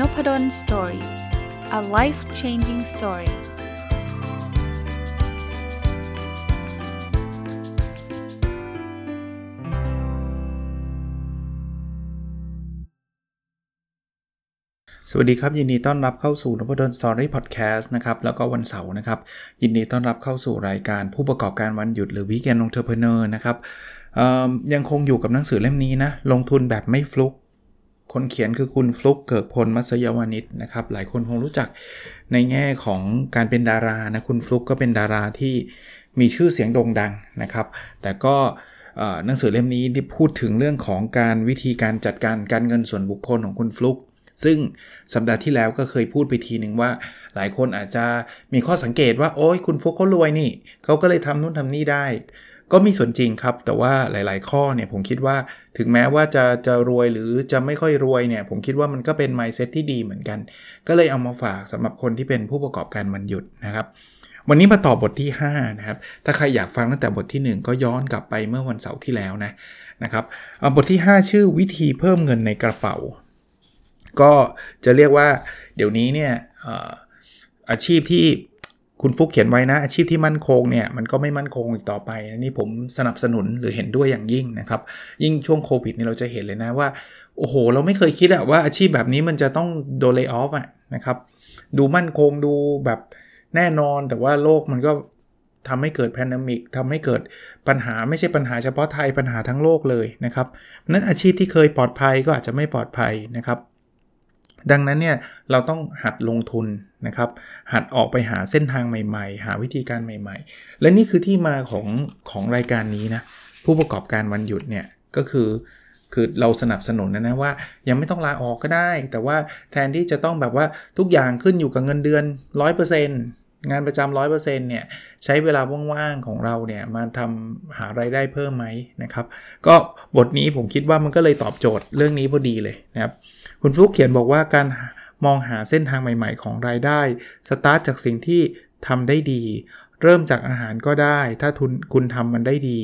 Noppadol Story a life changing story สวัสดีครับ ยินดีต้อนรับเข้าสู่นพดล Story Podcast นะครับแล้วก็วันเสาร์นะครับ ยินดีต้อนรับเข้าสู่รายการผู้ประกอบการวันหยุดหรือ Weekend Entrepreneur นะครับยังคงอยู่กับหนังสือเล่มนี้นะ ลงทุนแบบไม่ฟลุก คนเขียนคือคุณฟลุกเกิดพลมัสยวานิชนะครับ หลายคนคงรู้จักในแง่ของการเป็นดารานะ คุณฟลุกก็เป็นดาราที่มีชื่อเสียงโด่งดังนะครับ แต่ก็หนังสือเล่มนี้ที่พูดถึงเรื่องของการวิธีการจัดการการเงินส่วนบุคคลของคุณฟลุกซึ่งสัปดาห์ที่แล้วก็เคยพูดไปทีหนึ่งว่า หลายคนอาจจะมีข้อสังเกตว่า โอ้ยคุณฟลุกเขารวยนี่เขาก็เลยทำนู่นทำนี่ได้ ก็มีส่วนจริงครับ แต่ว่าหลาย ๆ ข้อเนี่ยผมคิดว่าถึงแม้ว่าจะจะรวยหรือจะไม่ค่อยรวยเนี่ยผมคิดว่ามันก็เป็น mindset ที่ดีเหมือนกัน ก็เลยเอามาฝากสำหรับคนที่เป็นผู้ประกอบการมันหยุดนะครับวันนี้มาต่อบทที่ 5 นะครับ ถ้าใครอยากฟังตั้งแต่บทที่ 1 ก็ย้อนกลับไปเมื่อวันเสาร์ที่แล้วนะนะครับบทที่ 5 ชื่อวิธีเพิ่มเงินในกระเป๋า ก็จะเรียกว่าเดี๋ยวนี้เนี่ยอาชีพที่ คุณฟุกเขียนไว้นะ อาชีพที่มั่นคงเนี่ยมันก็ไม่มั่นคงอีกต่อไปนี่ผมสนับสนุนหรือเห็นด้วยอย่างยิ่งนะครับ ยิ่งช่วงโควิดนี่เราจะเห็นเลยนะว่า โอ้โห เราไม่เคยคิดอะว่าอาชีพแบบนี้มันจะต้องโดนเลิกออฟอะนะครับดูมั่นคงดูแบบแน่นอนแต่ว่าโลกมันก็ทำให้เกิดแพนดมิกทำให้เกิดปัญหาไม่ใช่ปัญหาเฉพาะไทยปัญหาทั้งโลกเลยนะครับนั้นอาชีพที่เคยปลอดภัยก็อาจจะไม่ปลอดภัยนะครับ ดังนั้นเนี่ยเราต้องหัดลงทุนนะครับ หัดออกไปหาเส้นทางใหม่ๆ หาวิธีการใหม่ ๆ และนี่คือที่มาของของรายการนี้นะผู้ประกอบการวันหยุดเนี่ยก็คือคือเราสนับสนุนนะนะว่ายังไม่ต้องลาออกก็ได้ แต่ว่าแทนที่จะต้องแบบว่าทุกอย่างขึ้นอยู่กับเงินเดือน 100% งานประจำร้อยเปอร์เซ็นต์เนี่ยใช้เวลาว่างๆของเราเนี่ยมาทำหาไรายได้เพิ่มไหมนะครับก็บทนี้ผมคิดว่ามันก็เลยตอบโจทย์เรื่องนี้พอดีเลยนะครับคุณฟลุกเขียนบอกว่าการมองหาเส้นทางใหม่ๆ ของรายได้สตาร์ทจากสิ่งที่ทำได้ดี เริ่มจากอาหารก็ได้ ถ้าทุนคุณทำมันได้ดี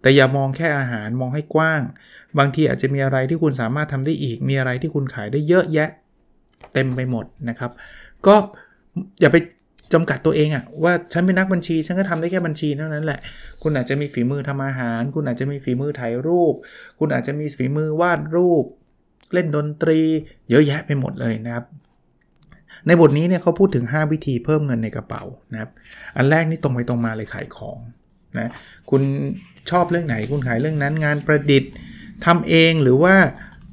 แต่อย่ามองแค่อาหารมองให้กว้าง บางทีอาจจะมีอะไรที่คุณสามารถทำได้อีก มีอะไรที่คุณขายได้เยอะแยะ เต็มไปหมดนะครับ ก็อย่าไป จำกัดตัวเองอะว่าฉันเป็นนักบัญชี ฉันก็ทำได้แค่บัญชีเท่านั้นแหละ คุณอาจจะมีฝีมือทำอาหาร คุณอาจจะมีฝีมือถ่ายรูป คุณอาจจะมีฝีมือวาดรูป เล่นดนตรี เยอะแยะไปหมดเลยนะครับ ในบทนี้เนี่ยเขาพูดถึง 5 วิธีเพิ่มเงินในกระเป๋านะครับ อันแรกนี่ตรงไปตรงมาเลยขายของนะคุณชอบเรื่องไหนคุณขายเรื่องนั้นงานประดิษฐ์ทำเองหรือว่า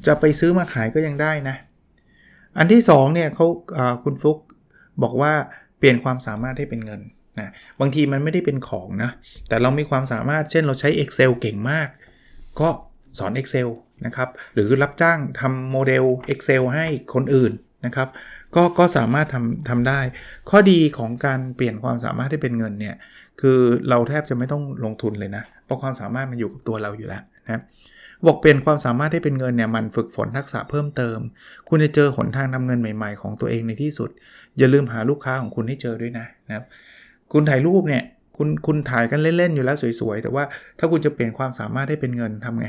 จะไปซื้อมาขายก็ยังได้นะ อันที่2เนี่ยเขาคุณฟลุกบอกว่า เปลี่ยนความสามารถให้เป็นเงินนะบางทีมันไม่ได้เป็นของนะ แต่เรามีความสามารถเช่นเราใช้ Excel เก่งมาก ก็สอน Excel นะครับ หรือรับจ้างทำโมเดล Excel ให้คนอื่นนะครับ ก็ก็สามารถทำทำได้ ข้อดีของการเปลี่ยนความสามารถให้เป็นเงินเนี่ย คือเราแทบจะไม่ต้องลงทุนเลยนะ เพราะความสามารถมันอยู่กับตัวเราอยู่แล้วนะบอกเปลี่ยนความสามารถให้เป็นเงินเนี่ยมันฝึกฝนทักษะเพิ่มเติม คุณจะเจอหนทางนำเงินใหม่ ๆ ของตัวเองในที่สุด อย่าลืมหาลูกค้าของคุณให้เจอด้วยนะนะครับ คุณถ่ายรูปเนี่ย คุณคุณถ่ายกันเล่นๆอยู่แล้วสวยๆ แต่ว่าถ้าคุณจะเปลี่ยนความสามารถให้เป็นเงินทำไง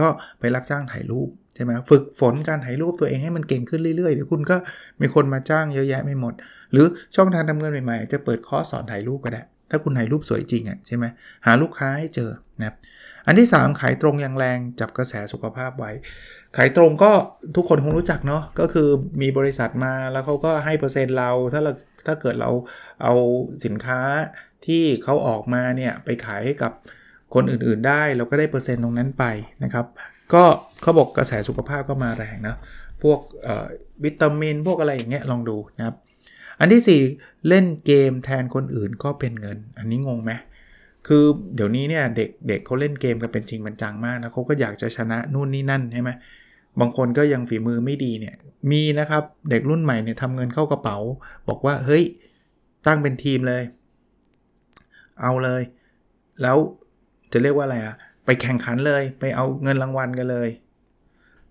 ก็ไปรับจ้างถ่ายรูปใช่ไหมฝึกฝนการถ่ายรูปตัวเองให้มันเก่งขึ้นเรื่อยๆเดี๋ยวคุณก็มีคนมาจ้างเยอะแยะไม่หมด หรือช่องทางทำเงินใหม่ๆ จะเปิดคอร์สสอนถ่ายรูปก็ได้ ถ้าคุณถ่ายรูปสวยจริงอะใช่ไหมหาลูกค้าให้เจอนะครับอันที่ 3 ขายตรงอย่างแรงจับกระแสสุขภาพไว้ ขายตรงก็ทุกคนคงรู้จักเนาะก็คือมีบริษัทมาแล้วเขาก็ให้เปอร์เซ็นต์เราถ้าเราถ้าเกิดเราเอาสินค้าที่เขาออกมาเนี่ยไปขายให้กับคนอื่นๆได้เราก็ได้เปอร์เซ็นต์ตรงนั้นไปนะครับ ก็เขาบอกกระแสสุขภาพก็มาแรงนะพวกวิตามินพวกอะไรอย่างเงี้ยลองดูนะครับ อันที่ 4 เล่นเกมแทนคนอื่นก็เป็นเงิน อันนี้งงไหมคือเดี๋ยวนี้เนี่ยเด็กเด็กเขาเล่นเกมกันเป็นจริงเป็นจังมากนะเขาก็อยากจะชนะนู่นนี่นั่นใช่ไหม บางคนก็ยังฝีมือไม่ดีเนี่ยมีนะครับเด็กรุ่นใหม่เนี่ยทำเงินเข้ากระเป๋า บอกว่าเฮ้ยตั้งเป็นทีมเลย เอาเลย แล้วจะเรียกว่าอะไรอะไปแข่งขันเลย ไปเอาเงินรางวัลกันเลย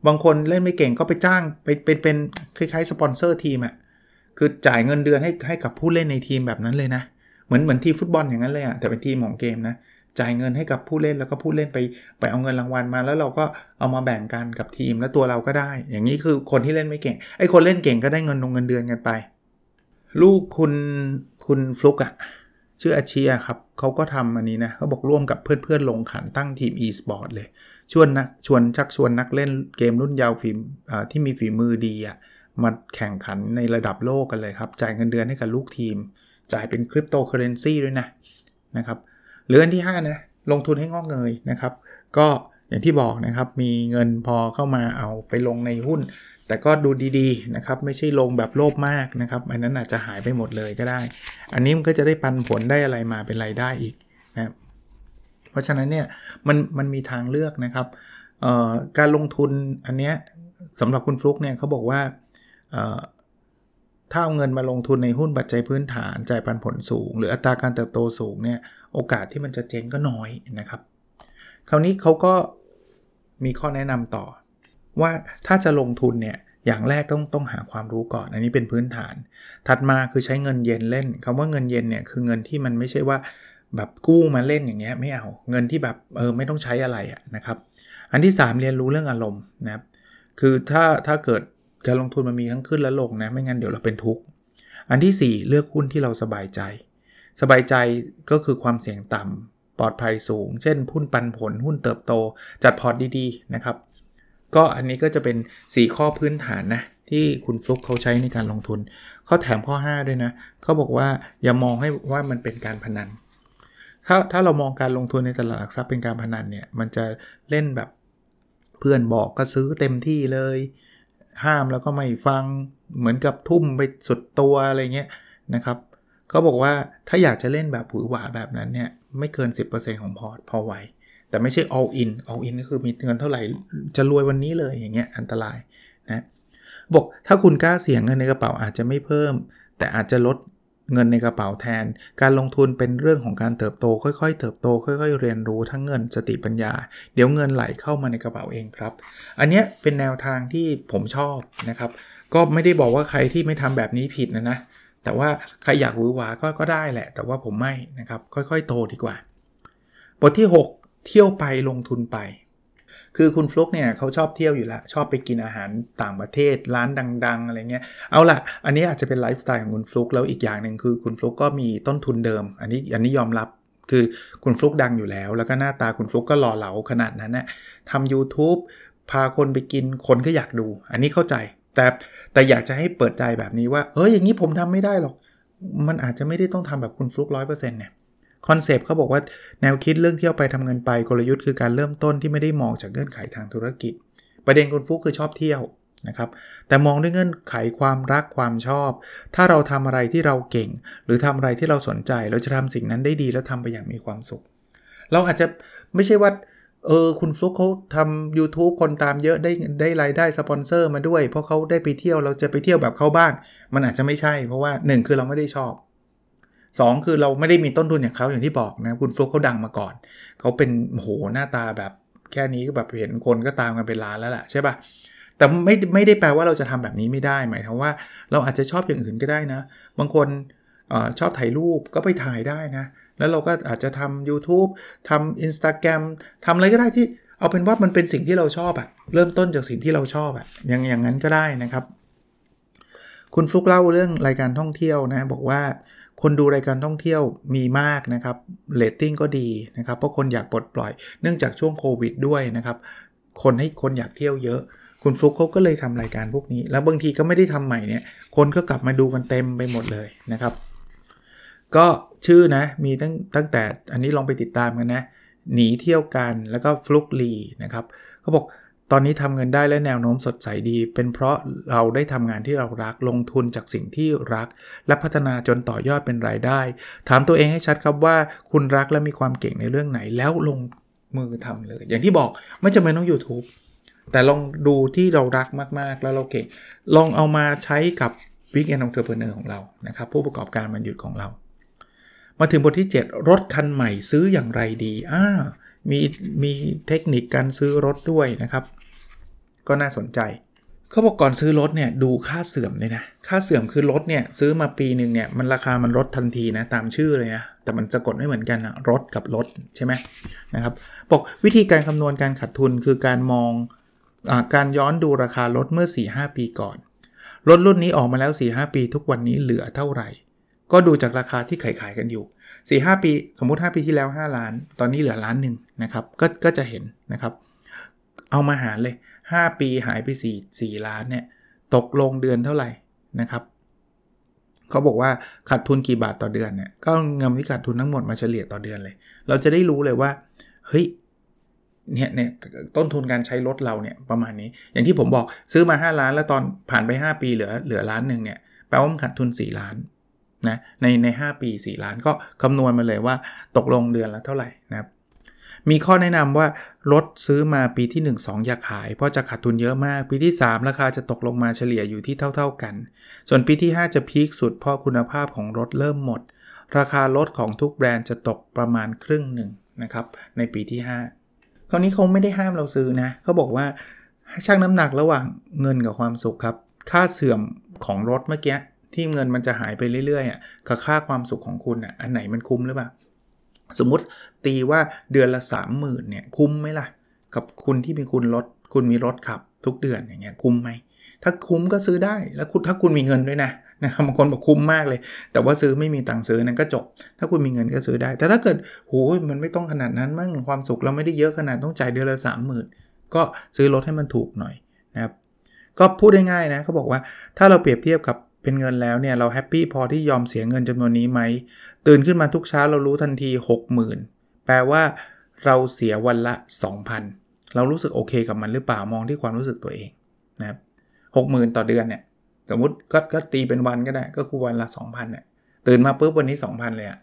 บางคนเล่นไม่เก่งก็ไปจ้างไปเป็นเป็นคล้ายๆสปอนเซอร์ทีมอะคือจ่ายเงินเดือนให้ให้กับผู้เล่นในทีมแบบนั้นเลยนะ เหมือนเหมือนทีมฟุตบอลอย่างนั้นเลยอะแต่เป็นทีมของเกมนะ จ่ายเงินให้กับผู้เล่นแล้วก็ผู้เล่นไปไปเอาเงินรางวัลมา แล้วเราก็เอามาแบ่งกันกับทีม แล้วตัวเราก็ได้ อย่างนี้คือคนที่เล่นไม่เก่งไอ้คนเล่นเก่งก็ได้เงินลงเงินเดือนกันไป ลูกคุณคุณฟลุกอะชื่ออาชียครับเขาก็ทำอันนี้นะเขาบอกร่วมกับเพื่อนๆ ลงขันตั้งทีม e-sport เลย ชวนนะชวนชักชวนนักเล่นเกมรุ่นยาวฝีที่มีฝีมือดีอะมาแข่งขันในระดับโลกกันเลยครับ จ่ายเงินเดือนให้กับลูกทีม จ่ายเป็นคริปโตเคอเรนซีด้วยนะนะครับ หรืออันที่ 5 นะ ลงทุนให้งอกเงยนะครับ ก็อย่างที่บอกนะครับ มีเงินพอเข้ามาเอาไปลงในหุ้น แต่ก็ดูดีๆนะครับ ไม่ใช่ลงแบบโลภมากนะครับ อันนั้นอาจจะหายไปหมดเลยก็ได้ อันนี้มันก็จะได้ปันผลได้อะไรมาเป็นรายได้อีกนะเพราะฉะนั้นเนี่ยมันมันมีทางเลือกนะครับการลงทุนอันเนี้ยสำหรับคุณฟลุกเนี่ยเขาบอกว่าถ้าเอาเงินมาลงทุนในหุ้นปัจจัยพื้นฐานจ่ายปันผลสูง หรืออัตราการเติบโตสูงเนี่ย โอกาสที่มันจะเจ๊งก็น้อยนะครับ คราวนี้เขาก็มีข้อแนะนำต่อ ว่าถ้าจะลงทุนเนี่ยอย่างแรกต้องต้องหาความรู้ก่อน อันนี้เป็นพื้นฐาน ถัดมาคือใช้เงินเย็นเล่นคำว่าเงินเย็นเนี่ยคือเงินที่มันไม่ใช่ว่าแบบกู้มาเล่นอย่างเงี้ยไม่เอาเงินที่แบบเออไม่ต้องใช้อะไรอะนะครับ อันที่ 3 เรียนรู้เรื่องอารมณ์นะครับคือถ้าถ้าเกิดการลงทุนมันมีทั้งขึ้นและลงนะไม่งั้นเดี๋ยวเราเป็นทุกข์อันที่ 4 เลือกหุ้นที่เราสบายใจ สบายใจก็คือความเสี่ยงต่ำปลอดภัยสูง เช่นหุ้นปันผลหุ้นเติบโต จัดพอร์ตดีๆนะครับ ก็อันนี้ก็จะเป็น 4 ข้อพื้นฐานนะที่คุณฟลุกเขาใช้ในการลงทุน เขาแถมข้อ 5 ด้วยนะเขาบอกว่าอย่ามองให้ว่ามันเป็นการพนัน ถ้าถ้าเรามองการลงทุนในตลาดหลักทรัพย์เป็นการพนันเนี่ยมันจะเล่นแบบเพื่อนบอกก็ซื้อเต็มที่เลย ห้ามแล้วก็ไม่ฟังเหมือนกับทุ่มไปสุดตัวอะไรเงี้ยนะครับ เขาบอกว่าถ้าอยากจะเล่นแบบผือหวาแบบนั้นเนี่ย ไม่เกิน 10%ของพอร์ตพอไหว แต่ไม่ใช่ all in all in ก็คือมีเงินเท่าไหร่จะรวยวันนี้เลยอย่างเงี้ยอันตรายนะบอกถ้าคุณกล้าเสี่ยงเงินในกระเป๋าอาจจะไม่เพิ่ม แต่อาจจะลดเงินในกระเป๋าแทน การลงทุนเป็นเรื่องของการเติบโต ค่อยๆ เติบโต ค่อย ๆ เรียนรู้ทั้งเงินสติปัญญา เดี๋ยวเงินไหลเข้ามาในกระเป๋าเองครับ อันนี้เป็นแนวทางที่ผมชอบนะครับ ก็ไม่ได้บอกว่าใครที่ไม่ทำแบบนี้ผิดนะนะ แต่ว่าใครอยากหวือหวาก็ก็ได้แหละ แต่ว่าผมไม่นะครับ ค่อยๆ โตดีกว่า บทที่ 6 เที่ยวไปลงทุนไป คือคุณฟลุกเนี่ยเขาชอบเที่ยวอยู่แล้วชอบไปกินอาหารต่างประเทศร้านดัง ๆ อะไรเงี้ย เอาละอันนี้อาจจะเป็นไลฟ์สไตล์ของคุณฟลุกแล้วอีกอย่างหนึ่งคือคุณฟลุกก็มีต้นทุนเดิม อันนี้อันนี้ยอมรับคือคุณฟลุกดังอยู่แล้ว แล้วก็หน้าตาคุณฟลุกก็หล่อเหลาขนาดนั้นนะทำ YouTube พาคนไปกินคนก็อยากดู อันนี้เข้าใจ แต่แต่อยากจะให้เปิดใจแบบนี้ว่าเฮ้ยอย่างนี้ผมทำไม่ได้หรอก มันอาจจะไม่ได้ต้องทำแบบคุณฟลุกร้อยเปอร์เซ็นต์เนี่ยคอนเซปต์เขาบอกว่าแนวคิดเรื่องเที่ยวไปทำเงินไปกลยุทธ์คือการเริ่มต้นที่ไม่ได้มองจากเงื่อนไขทางธุรกิจ ประเด็นคุณฟลุกคือชอบเที่ยวนะครับแต่มองด้วยเงื่อนไขความรักความชอบ ถ้าเราทำอะไรที่เราเก่ง หรือทำอะไรที่เราสนใจ เราจะทำสิ่งนั้นได้ดีแล้วทำไปอย่างมีความสุข เราอาจจะไม่ใช่ว่า เออคุณฟลุกเขาทำ YouTube คนตามเยอะได้ได้รายได้สปอนเซอร์มาด้วย เพราะเขาได้ไปเที่ยวเราจะไปเที่ยวแบบเขาบ้าง มันอาจจะไม่ใช่เพราะว่า 1 คือเราไม่ได้ชอบ 2 คือเราไม่ได้มีต้นทุนอย่างเขาอย่างที่บอกนะคุณฟลุกเขาดังมาก่อน เขาเป็นโหหน้าตาแบบแค่นี้ก็แบบเห็นคนก็ตามกันเป็นล้านแล้วแหละใช่ปะ่ะแต่ไม่ไม่ได้แปลว่าเราจะทำแบบนี้ไม่ได้หมายถึงว่าเราอาจจะชอบอย่างอื่นก็ได้นะ บางคนอชอบถ่ายรูปก็ไปถ่ายได้นะ แล้วเราก็อาจจะทำ YouTube ทำ Instagram ทำอะไรก็ได้ที่เอาเป็นว่ามันเป็นสิ่งที่เราชอบอะเริ่มต้นจากสิ่งที่เราชอบอะอย่างอย่างนั้นก็ได้นะครับ คุณฟลุกเล่าเรื่องรายการท่องเที่ยวนะ บอกว่าคนดูรายการท่องเที่ยวมีมากนะครับเรตติ้งก็ดีนะครับ เพราะคนอยากปลดปล่อย เนื่องจากช่วงโควิดด้วยนะครับ คนให้คนอยากเที่ยวเยอะ คุณฟลุกเขาก็เลยทำรายการพวกนี้ แล้วบางทีก็ไม่ได้ทำใหม่เนี่ย คนก็กลับมาดูกันเต็มไปหมดเลยนะครับ ก็ชื่อนะมีตั้งตั้งแต่อันนี้ลองไปติดตามกันนะหนีเที่ยวกันแล้วก็ฟลุกลีนะครับเขาบอกตอนนี้ทำเงินได้และแนวโน้มสดใสดี เป็นเพราะเราได้ทำงานที่เรารักลงทุนจากสิ่งที่รัก และพัฒนาจนต่อยอดเป็นรายได้ ถามตัวเองให้ชัดครับว่าคุณรักและมีความเก่งในเรื่องไหนแล้วลงมือทำเลย อย่างที่บอกไม่จำเป็นต้อง YouTube แต่ลองดูที่เรารักมากๆ แล้วเราเก่ง ลองเอามาใช้กับ Weekend Entrepreneur ของเรานะครับผู้ประกอบการวันหยุดของเรา มาถึงบทที่ 7 รถคันใหม่ซื้ออย่างไรดีอ่ามีมีเทคนิคการซื้อรถด้วยนะครับ ก็น่าสนใจเขาบอกก่อนซื้อรถเนี่ยดูค่าเสื่อมเลยนะค่าเสื่อมคือรถเนี่ยซื้อมาปีหนึ่งเนี่ยมันราคามันลดทันทีนะตามชื่อเลยนะแต่มันจะลดไม่เหมือนกันนะรถกับรถใช่ไหมนะครับบอกวิธีการคำนวณการขาดทุนคือการมองอการย้อนดูราคารถเมื่อ 4-5 ปีก่อนรถรุ่นนี้ออกมาแล้ว 4-5 ปีทุกวันนี้เหลือเท่าไหร่ ก็ดูจากราคาที่ขายขายกันอยู่4-5ปี สมมุติ 5 ปีที่แล้ว 5 ล้าน ตอนนี้เหลือล้านหนึ่งนะครับกก็จะเห็นนะครับ เอามาหารเลย 5 ปีหายไป 4 4 ล้านเนี่ยตกลงเดือนเท่าไหร่นะครับเขาบอกว่าขาดทุนกี่บาทต่อเดือนเนี่ยก็เงินที่ขาดทุนทั้งหมดมาเฉลี่ยต่อเดือนเลย เราจะได้รู้เลยว่าเฮ้ยเนี่ยเนี่ยต้นทุนการใช้รถเราเนี่ยประมาณนี้ อย่างที่ผมบอกซื้อมา 5 ล้าน แล้วตอนผ่านไป 5 ปีเหลือเหลือล้านหนึ่งเนี่ยแปลว่ามันขาดทุน 4 ล้าน นะในใน 5 ปี 4 ล้านก็คำนวณมาเลยว่าตกลงเดือนละเท่าไหร่นะครับมีข้อแนะนำว่า รถซื้อมาปีที่ 1 2 อย่าขาย เพราะจะขาดทุนเยอะมาก ปีที่ 3 ราคาจะตกลงมาเฉลี่ยอยู่ที่เท่า ๆกัน ส่วนปีที่ 5 จะพีคสุดเพราะคุณภาพของรถเริ่มหมด ราคารถของทุกแบรนด์จะตกประมาณครึ่งหนึ่งนะครับในปีที่ 5 คราวนี้เขาไม่ได้ห้ามเราซื้อนะเขาบอกว่าชั่งน้ำหนักระหว่างเงินกับความสุขครับค่าเสื่อมของรถเมื่อกี้ ที่เงินมันจะหายไปเรื่อยๆอะกับค่าความสุขของคุณอะอันไหนมันคุ้มหรือเปล่า สมมติตีว่าเดือนละ30,000เนี่ยคุ้มไหมล่ะ กับคุณที่มีคุณรถคุณมีรถขับทุกเดือนอย่างเงี้ยคุ้มไหมถ้าคุ้มก็ซื้อได้แล้วคุณถ้าคุณมีเงินด้วยนะนะครับบางคนบอกคุ้มมากเลย แต่ว่าซื้อไม่มีตังค์ซื้อนั้นก็จบ ถ้าคุณมีเงินก็ซื้อได้ แต่ถ้าเกิดโหมันไม่ต้องขนาดนั้นมั่งความสุขเราไม่ได้เยอะขนาดต้องจ่ายเดือนละ30,000ก็ซื้อรถให้มันถูกหน่อยนะครับก็พูดได้ง่ายนะเขาบอกว่าถ้าเราเปรียบเทียบกับ เป็นเงินแล้วเนี่ยเราแฮปปี้พอที่ยอมเสียเงินจำนวนนี้ไหม ตื่นขึ้นมาทุกเช้าเรารู้ทันที 60,000 แปลว่าเราเสียวันละ 2,000 เรารู้สึกโอเคกับมันหรือเปล่ามองที่ความรู้สึกตัวเองนะครับ60,000ต่อเดือนเนี่ยสมมติก็ก็ตีเป็นวันก็ได้ก็คือวันละ 2,000เนี่ยตื่นมาปุ๊บวันนี้ 2,000 เลยอะ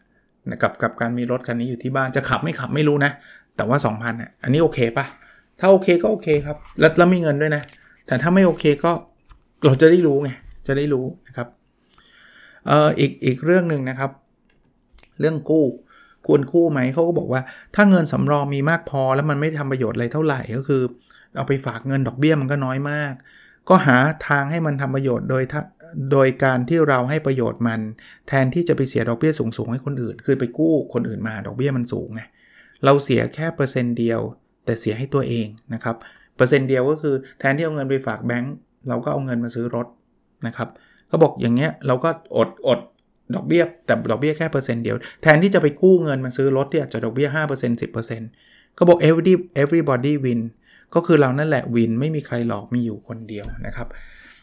กับกับการมีรถคันนี้อยู่ที่บ้านจะขับไม่ขับไม่รู้นะ แต่ว่า 2,000เนี่ยอันนี้โอเคปะถ้าโอเคก็โอเคครับ แล้วแล้วมีเงินด้วยนะ แต่ถ้าไม่โอเคก็เราจะได้รู้ไง จะได้รู้นะครับเอ่ออีกอีกเรื่องหนึ่งนะครับ เรื่องกู้ควรกู้ไหมเขาก็บอกว่า ถ้าเงินสำรองมีมากพอแล้วมันไม่ทำประโยชน์อะไรเท่าไหร่ก็คือ เอาไปฝากเงินดอกเบี้ยมันก็น้อยมาก ก็หาทางให้มันทำประโยชน์โดยโดยการที่เราให้ประโยชน์มัน แทนที่จะไปเสียดอกเบี้ยสูงๆให้คนอื่น คือไปกู้คนอื่นมาดอกเบี้ยมันสูงไงเราเสียแค่เปอร์เซ็นต์เดียว แต่เสียให้ตัวเองนะครับเปอร์เซ็นต์เดียวก็คือแทนที่เอาเงินไปฝากแบงก์เราก็เอาเงินมาซื้อรถ นะครับเขาบอกอย่างเงี้ยเราก็อดอดดอกเบี้ยแต่ดอกเบี้ยแค่เปอร์เซ็นต์เดียว แทนที่จะไปกู้เงินมาซื้อรถที่อาจจะดอกเบี้ย5% 10%ก็บอก every everybody win ก็คือเรานั่นแหละวินไม่มีใครหลอกมีอยู่คนเดียวนะครับ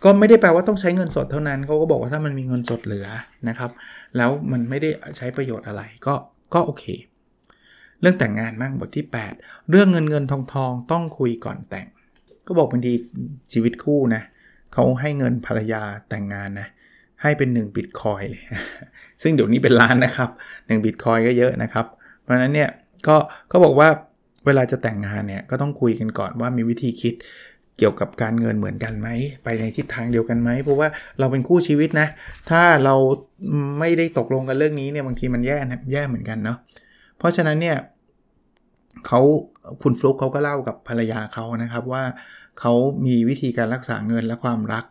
ก็ไม่ได้แปลว่าต้องใช้เงินสดเท่านั้นเขาก็บอกว่าถ้ามันมีเงินสดเหลือนะครับ แล้วมันไม่ได้ใช้ประโยชน์อะไรก็ก็โอเค เรื่องแต่งงานมั่งบทที่ 8 เรื่องเงินเงินทองทองต้องคุยก่อนแต่ง ก็บอกบางทีชีวิตคู่นะ เขาให้เงินภรรยาแต่งงานนะให้เป็น1บิตคอยเลย ซึ่งเดี๋ยวนี้เป็นล้านนะครับ1บิตคอยก็เยอะนะครับ เพราะนั้นเนี่ยก็เขาบอกว่าเวลาจะแต่งงานเนี่ยก็ต้องคุยกันก่อนว่ามีวิธีคิดเกี่ยวกับการเงินเหมือนกันไหม ไปในทิศทางเดียวกันไหม เพราะว่าเราเป็นคู่ชีวิตนะ ถ้าเราไม่ได้ตกลงกันเรื่องนี้เนี่ยบางทีมันแย่แย่เหมือนกันเนาะ เพราะฉะนั้นเนี่ยเขาคุณฟลุกเขาก็เล่ากับภรรยาเขานะครับว่า เขามีวิธีการรักษาเงินและความรัก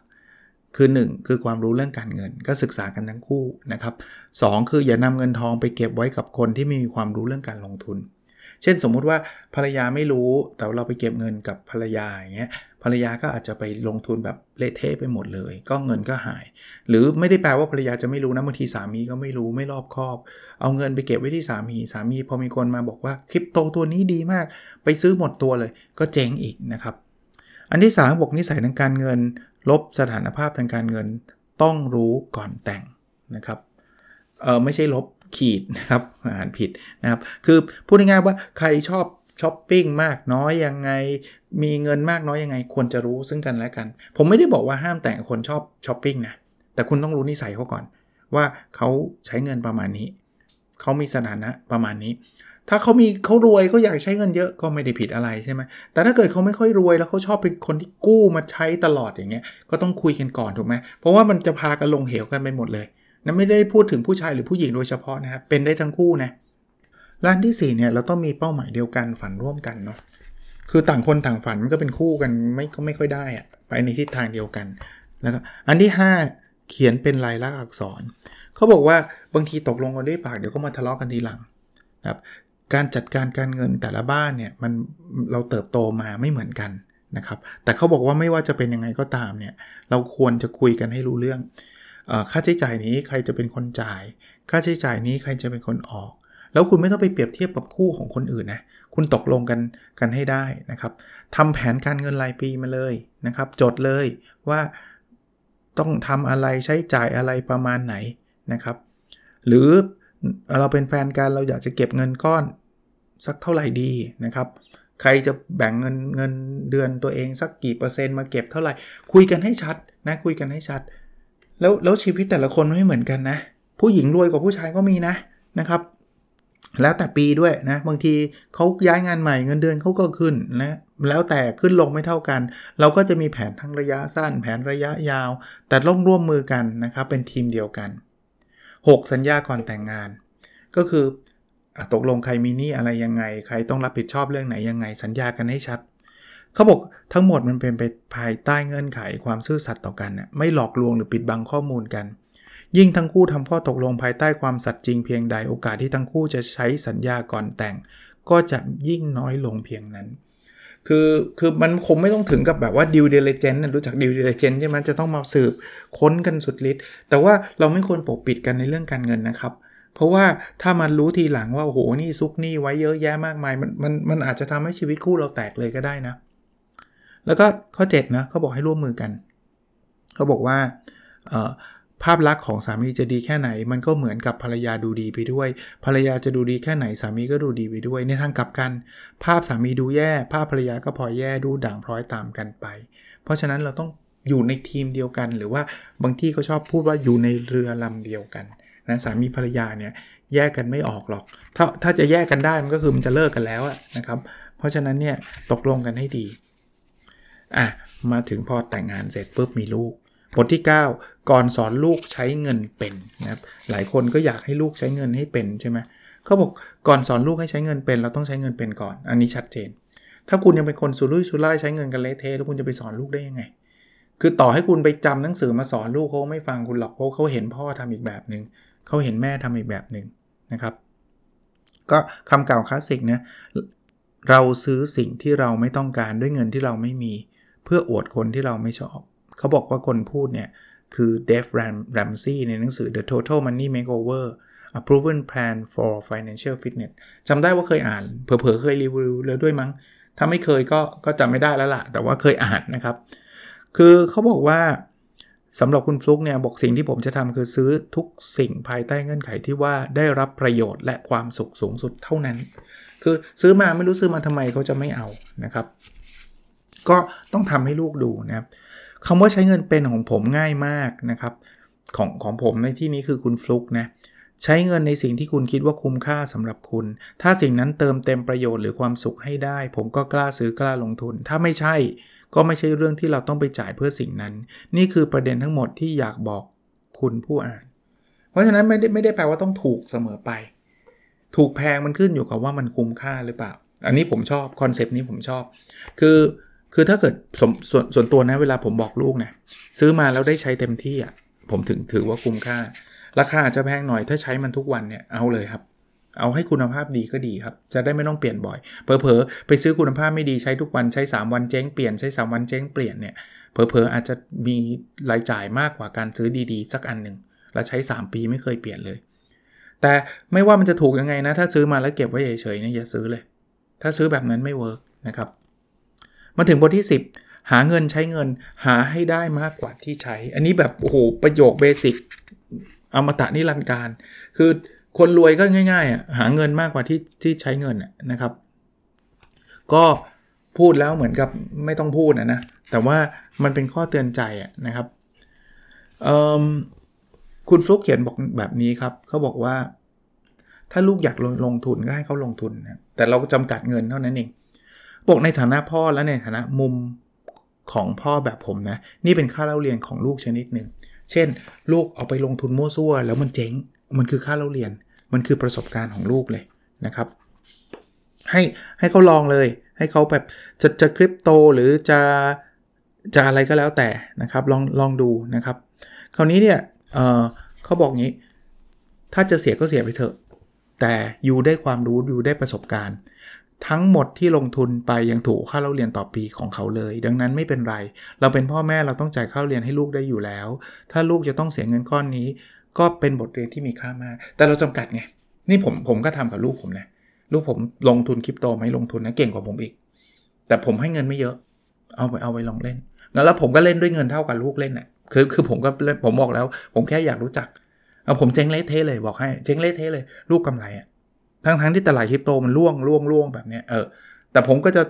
คือ 1 คือความรู้เรื่องการเงินก็ศึกษากันทั้งคู่นะครับสคืออย่านำเงินทองไปเก็บไว้กับคนที่ไม่มีความรู้เรื่องการลงทุน เช่นสมมุติว่าภรรยาไม่รู้แต่เราไปเก็บเงินกับภรรยาอย่างเงี้ยภรรยาก็อาจจะไปลงทุนแบบเละเทะไปหมดเลย ก็เงินก็หาย หรือไม่ได้แปลว่าภรรยาจะไม่รู้นะบางทีสามีก็ไม่รู้ไม่รอบคอบ เอาเงินไปเก็บไว้ที่สามีสามีพอมีคนมาบอกว่าคริปโตตัวนี้ดีมาก ไปซื้อหมดตัวเลย ก็เจ๊งอีกนะครับ อันที่3บอกนิสัยทางการเงิน ลบสถานภาพทางการเงิน ต้องรู้ก่อนแต่งนะครับเออไม่ใช่ลบขีดนะครับอ่านผิดนะครับ คือพูดง่ายๆว่าใครชอบช้อปปิ้งมากน้อยยังไง มีเงินมากน้อยยังไง ควรจะรู้ซึ่งกันและกัน ผมไม่ได้บอกว่าห้ามแต่งคนชอบช้อปปิ้งนะแต่คุณต้องรู้นิสัยเขาก่อน ว่าเขาใช้เงินประมาณนี้ เขามีสถานะประมาณนี้ ถ้าเขามีเขารวยเขาอยากใช้เงินเยอะก็ไม่ได้ผิดอะไรใช่ไหมแต่ถ้าเกิดเขาไม่ค่อยรวยแล้วเขาชอบเป็นคนที่กู้มาใช้ตลอดอย่างเงี้ยก็ต้องคุยกันก่อนถูกไหมเพราะว่ามันจะพากันลงเหวกันไปหมดเลยนั่นไม่ได้พูดถึงผู้ชายหรือผู้หญิงโดยเฉพาะนะครับเป็นได้ทั้งคู่นะร้านที่4เนี่ยเราต้องมีเป้าหมายเดียวกันฝันร่วมกันเนาะคือต่างคนต่างฝันมันก็เป็นคู่กันไม่ก็ไม่ค่อยได้อะไปในทิศทางเดียวกันแล้วก็อันที่ 5 เขียนเป็นลายลักษณ์อักษรเขาบอกว่าบางทีตกลงกันด้วยปากเดี๋ยวก็มาทะเลาะกันทีหลังนะครับ การจัดการการเงินแต่ละบ้านเนี่ยมันเราเติบโตมาไม่เหมือนกันนะครับ แต่เขาบอกว่าไม่ว่าจะเป็นยังไงก็ตามเนี่ยเราควรจะคุยกันให้รู้เรื่องอค่าใช้จ่ายนี้ใครจะเป็นคนจ่าย ค่าใช้จ่ายนี้ใครจะเป็นคนออก แล้วคุณไม่ต้องไปเปรียบเทียบกับคู่ของคนอื่นนะคุณตกลงกันกันให้ได้นะครับทำแผนการเงินรายปีมาเลยนะครับ จดเลยว่าต้องทำอะไรใช้จ่ายอะไรประมาณไหนนะครับ หรือ เราเป็นแฟนกันเราอยากจะเก็บเงินก้อนสักเท่าไหร่ดีนะครับ ใครจะแบ่งเงินเงินเดือนตัวเองสักกี่เปอร์เซ็นต์มาเก็บเท่าไหร่ คุยกันให้ชัดนะคุยกันให้ชัด แล้วแล้วชีวิตแต่ละคนไม่เหมือนกันนะ ผู้หญิงรวยกว่าผู้ชายก็มีนะนะครับ แล้วแต่ปีด้วยนะบางทีเขาย้ายงานใหม่เงินเดือนเขาก็ขึ้นนะแล้วแต่ขึ้นลงไม่เท่ากัน เราก็จะมีแผนทั้งระยะสั้น แผนระยะยาว แต่ร่วมร่วมมือกันนะครับเป็นทีมเดียวกัน 6 สัญญาก่อนแต่งงาน ก็คือตกลงใครมีหนี้อะไรยังไง ใครต้องรับผิดชอบเรื่องไหนยังไง สัญญากันให้ชัดเขาบอกทั้งหมดมันเป็นไปภายใต้เงื่อนไขความซื่อสัตย์ต่อกันน่ไม่หลอกลวงหรือปิดบังข้อมูลกัน ยิ่งทั้งคู่ทำข้อตกลงภายใต้ความสัตย์จริงเพียงใดโอกาสที่ทั้งคู่จะใช้สัญญาก่อนแต่ง ก็จะยิ่งน้อยลงเพียงนั้น คือคือมันคงไม่ต้องถึงกับแบบว่าดิวเดลเจนต์รู้จักดิวเดลเจนต์ใช่ไหมจะต้องมาสืบค้นกันสุดฤทธิ์แต่ว่าเราไม่ควรปกปิดกันในเรื่องการเงินนะครับ เพราะว่าถ้ามันรู้ทีหลังว่าโอ้โหนี่ซุกนี่ไว้เยอะแยะมากมายมันมันมันอาจจะทำให้ชีวิตคู่เราแตกเลยก็ได้นะ แล้วก็ข้อ7นะเขาบอกให้ร่วมมือกันเขาบอกว่า ภาพลักษณ์ของสามีจะดีแค่ไหน มันก็เหมือนกับภรรยาดูดีไปด้วย ภรรยาจะดูดีแค่ไหนสามีก็ดูดีไปด้วย ในทางกลับกัน ภาพสามีดูแย่ ภาพภรรยาก็พอแย่ดูด่างพร้อยตามกันไป เพราะฉะนั้นเราต้องอยู่ในทีมเดียวกัน หรือว่าบางที่เขาชอบพูดว่าอยู่ในเรือลำเดียวกันนะสามีภรรยาเนี่ยแยกกันไม่ออกหรอก ถ้าถ้าจะแยกกันได้มันก็คือมันจะเลิกกันแล้วนะครับ เพราะฉะนั้นเนี่ยตกลงกันให้ดีอะมาถึงพอแต่งงานเสร็จปุ๊บมีลูก บทที่ 9 ก่อนสอนลูกใช้เงินเป็นนะครับหลายคนก็อยากให้ลูกใช้เงินให้เป็นใช่ไหมเขาบอกก่อนสอนลูกให้ใช้เงินเป็น เราต้องใช้เงินเป็นก่อน อันนี้ชัดเจน ถ้าคุณยังเป็นคนสุรุ่ยสุร่ายใช้เงินกันเละเทะแล้วคุณจะไปสอนลูกได้ยังไง คือต่อให้คุณไปจำหนังสือมาสอนลูกเขาไม่ฟังคุณหรอกเพราะเขาเห็นพ่อทำอีกแบบหนึง่งเขาเห็นแม่ทำอีกแบบหนึ่งนะครับ ก็คำกล่าวคลาสสิกนะเราซื้อสิ่งที่เราไม่ต้องการด้วยเงินที่เราไม่มี เพื่ออวดคนที่เราไม่ชอบ เขาบอกว่าคนพูดเนี่ย คือเดฟแรมซี่ในหนังสือ The Total Money Makeover A Proven Plan for Financial Fitness จำได้ว่าเคยอ่าน เผลอๆ เคยรีวิวแล้วด้วยมั้ง ถ้าไม่เคยก็ก็จำไม่ได้แล้วล่ะ แต่ว่าเคยอ่านนะครับ คือเขาบอกว่าสำหรับคุณฟลุกเนี่ย บอกสิ่งที่ผมจะทำคือซื้อทุกสิ่งภายใต้เงื่อนไขที่ว่าได้รับประโยชน์และความสุขสูงสุดเท่านั้น คือซื้อมาไม่รู้ซื้อมาทำไมเขาจะไม่เอานะครับ ก็ต้องทำให้ลูกดูนะครับ คำว่าใช้เงินเป็นของผมง่ายมากนะครับ ของของผมในที่นี้คือคุณฟลุกนะใช้เงินในสิ่งที่คุณคิดว่าคุ้มค่าสำหรับคุณ ถ้าสิ่งนั้นเติมเต็มประโยชน์หรือความสุขให้ได้ ผมก็กล้าซื้อกล้าลงทุน ถ้าไม่ใช่ก็ไม่ใช่เรื่องที่เราต้องไปจ่ายเพื่อสิ่งนั้น นี่คือประเด็นทั้งหมดที่อยากบอกคุณผู้อ่าน เพราะฉะนั้นไม่ได้ไม่ได้แปลว่าต้องถูกเสมอไป ถูกแพงมันขึ้นอยู่กับว่ามันคุ้มค่าหรือเปล่า อันนี้ผมชอบคอนเซปต์นี้ผมชอบ คือ คือถ้าเกิดสส่วนส่วนตัวนะเวลาผมบอกลูกนะซื้อมาแล้วได้ใช้เต็มที่อะผมถึงถือว่าคุ้มค่า ราคาอาจจะแพงหน่อยถ้าใช้มันทุกวันเนี่ยเอาเลยครับ เอาให้คุณภาพดีก็ดีครับ จะได้ไม่ต้องเปลี่ยนบ่อยเผลอๆไปซื้อคุณภาพไม่ดีใช้ทุกวันใช้ 3 วันเจ๊งเปลี่ยนใช้ 3 วันเจ๊งเปลี่ยนเนี่ยเผลอๆอาจจะมีรายจ่ายมากกว่าการซื้อดีๆ สักอันหนึ่งแล้วใช้ 3 ปีไม่เคยเปลี่ยนเลย แต่ไม่ว่ามันจะถูกยังไงนะ ถ้าซื้อมาแล้วเก็บไว้เฉยๆเนี่ยอย่าซื้อเลย ถ้าซื้อแบบนั้นไม่เวิร์กนะครับ มาถึงบทที่ 10 หาเงินใช้เงินหาให้ได้มากกว่าที่ใช้ อันนี้แบบโอ้โหประโยคเบสิกอมตะนิรันดร์กาล คือคนรวยก็ง่ายๆอะหาเงินมากกว่าที่ที่ใช้เงินนะครับ ก็พูดแล้วเหมือนกับไม่ต้องพูดนะนะแต่ว่ามันเป็นข้อเตือนใจนะครับคุณฟลุกเขียนบอกแบบนี้ครับเขาบอกว่า ถ้าลูกอยากลงลงทุนก็ให้เขาลงทุนนะแต่เราจำกัดเงินเท่านั้นเอง บอกในฐานะพ่อและในฐานะมุมของพ่อแบบผมนะ นี่เป็นค่าเล่าเรียนของลูกชนิดหนึ่ง เช่น ลูกเอาไปลงทุนมั่วซั่ว แล้วมันเจ๊ง มันคือค่าเล่าเรียน มันคือประสบการณ์ของลูกเลยนะครับ ให้ให้เขาลองเลย ให้เขาแบบจะจะคริปโตหรือจะจะอะไรก็แล้วแต่นะครับ ลองลองดูนะครับ คราวนี้เนี่ยเเขาบอกงี้ ถ้าจะเสียก็เสียไปเถอะ แต่อยู่ได้ความรู้อยู่ได้ประสบการณ์ ทั้งหมดที่ลงทุนไปยังถูกค่าเล่าเรียนต่อปีของเขาเลย ดังนั้นไม่เป็นไร เราเป็นพ่อแม่เราต้องจ่ายค่าเรียนให้ลูกได้อยู่แล้ว ถ้าลูกจะต้องเสียเงินก้อนนี้ ก็เป็นบทเรียนที่มีค่ามาก แต่เราจำกัดไง นี่ผมผมก็ทำกับลูกผมนะลูกผมลงทุนคริปโตไหมลงทุนนะเก่งกว่าผมอีก แต่ผมให้เงินไม่เยอะ เอาไปเอาไปลองเล่น แล้วผมก็เล่นด้วยเงินเท่ากับลูกเล่นนะ่ะคือคือผมก็ผมบอกแล้ว ผมแค่อยากรู้จักเอาผมเจ๊งเละเทะเลยบอกให้เจ๊งเละเทะเลย ลูกกำไรอะ่ะ ทั้งทั้งที่ตลาดคริปโตมันล่วงล่วงล่วงแบบเนี้ยเออแต่ผมก็จะ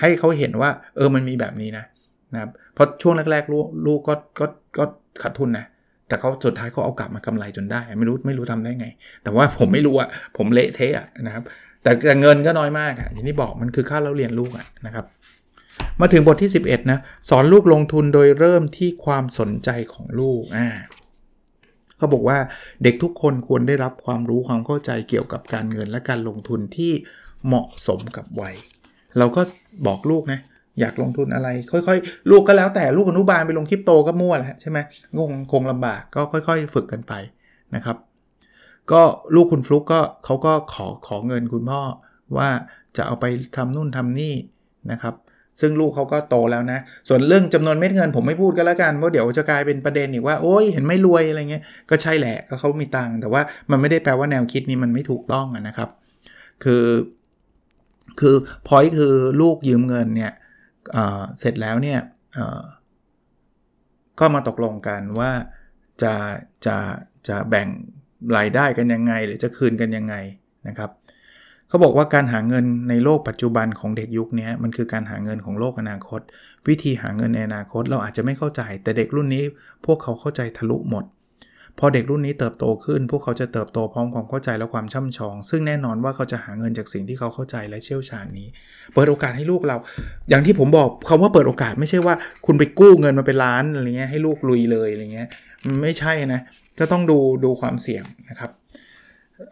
ให้เขาเห็นว่า เออมันมีแบบนี้นะนะครับเพราะช่วงแรก ๆ ลูกลูกก็ก็ก็ขาดทุนนะแต่เขาสุดท้ายเขาเอากลับมากำไรจนได้ ไม่รู้ไม่รู้ทำได้ไง แต่ว่าผมไม่รู้อะผมเละเทะนะครับแต่เงินก็น้อยมากอะอย่างที่บอกมันคือค่าเราเรียนลูกอะนะครับ มาถึงบทที่ 11 นะ สอนลูกลงทุนโดยเริ่มที่ความสนใจของลูกอ่า เขาบอกว่าเด็กทุกคนควรได้รับความรู้ความเข้าใจเกี่ยวกับการเงินและการลงทุนที่เหมาะสมกับวัย เราก็บอกลูกนะอยากลงทุนอะไร ค่อยๆ ลูกก็แล้วแต่ลูกอนุบาลไปลงคริปโตก็มั่วแหละใช่ไหมงงคงลำบากก็ค่อย ๆ ฝึกกันไปนะครับ ก็ลูกคุณฟลุกก็เขาก็ขอขอเงินคุณพ่อว่าจะเอาไปทำนู่นทำนี่นะครับ ซึ่งลูกเขาก็โตแล้วนะ ส่วนเรื่องจำนวนเม็ดเงินผมไม่พูดก็แล้วกันเพราะเดี๋ยวจะกลายเป็นประเด็นอีกว่าโอ้ยเห็นไม่รวยอะไรเงี้ยก็ใช่แหละก็เขามีตังค์แต่ว่ามันไม่ได้แปลว่าแนวคิดนี้มันไม่ถูกต้องนะครับ คือ คือพอยคือลูกยืมเงินเนี่ยเเสร็จแล้วเนี่ยก็มาตกลงกันว่าจะจะจะแบ่งรายได้กันยังไง หรือจะคืนกันยังไงนะครับ เขาบอกว่าการหาเงินในโลกปัจจุบันของเด็กยุคนี้มันคือการหาเงินของโลกอนาคต วิธีหาเงินในอนาคตเราอาจจะไม่เข้าใจ แต่เด็กรุ่นนี้พวกเขาเข้าใจทะลุหมด พอเด็กรุ่นนี้เติบโตขึ้น พวกเขาจะเติบโตพร้อมความเข้าใจและความช่ำชอง ซึ่งแน่นอนว่าเขาจะหาเงินจากสิ่งที่เขาเข้าใจและเชี่ยวชาญนี้ เปิดโอกาสให้ลูกเรา อย่างที่ผมบอกคาว่าเปิดโอกาสไม่ใช่ว่า คุณไปกู้เงินมาเป็นล้านอะไรเงี้ยให้ลูกลุยเลยอะไรเงี้ยไม่ใช่นะก็ต้องดูดูความเสี่ยงนะครับ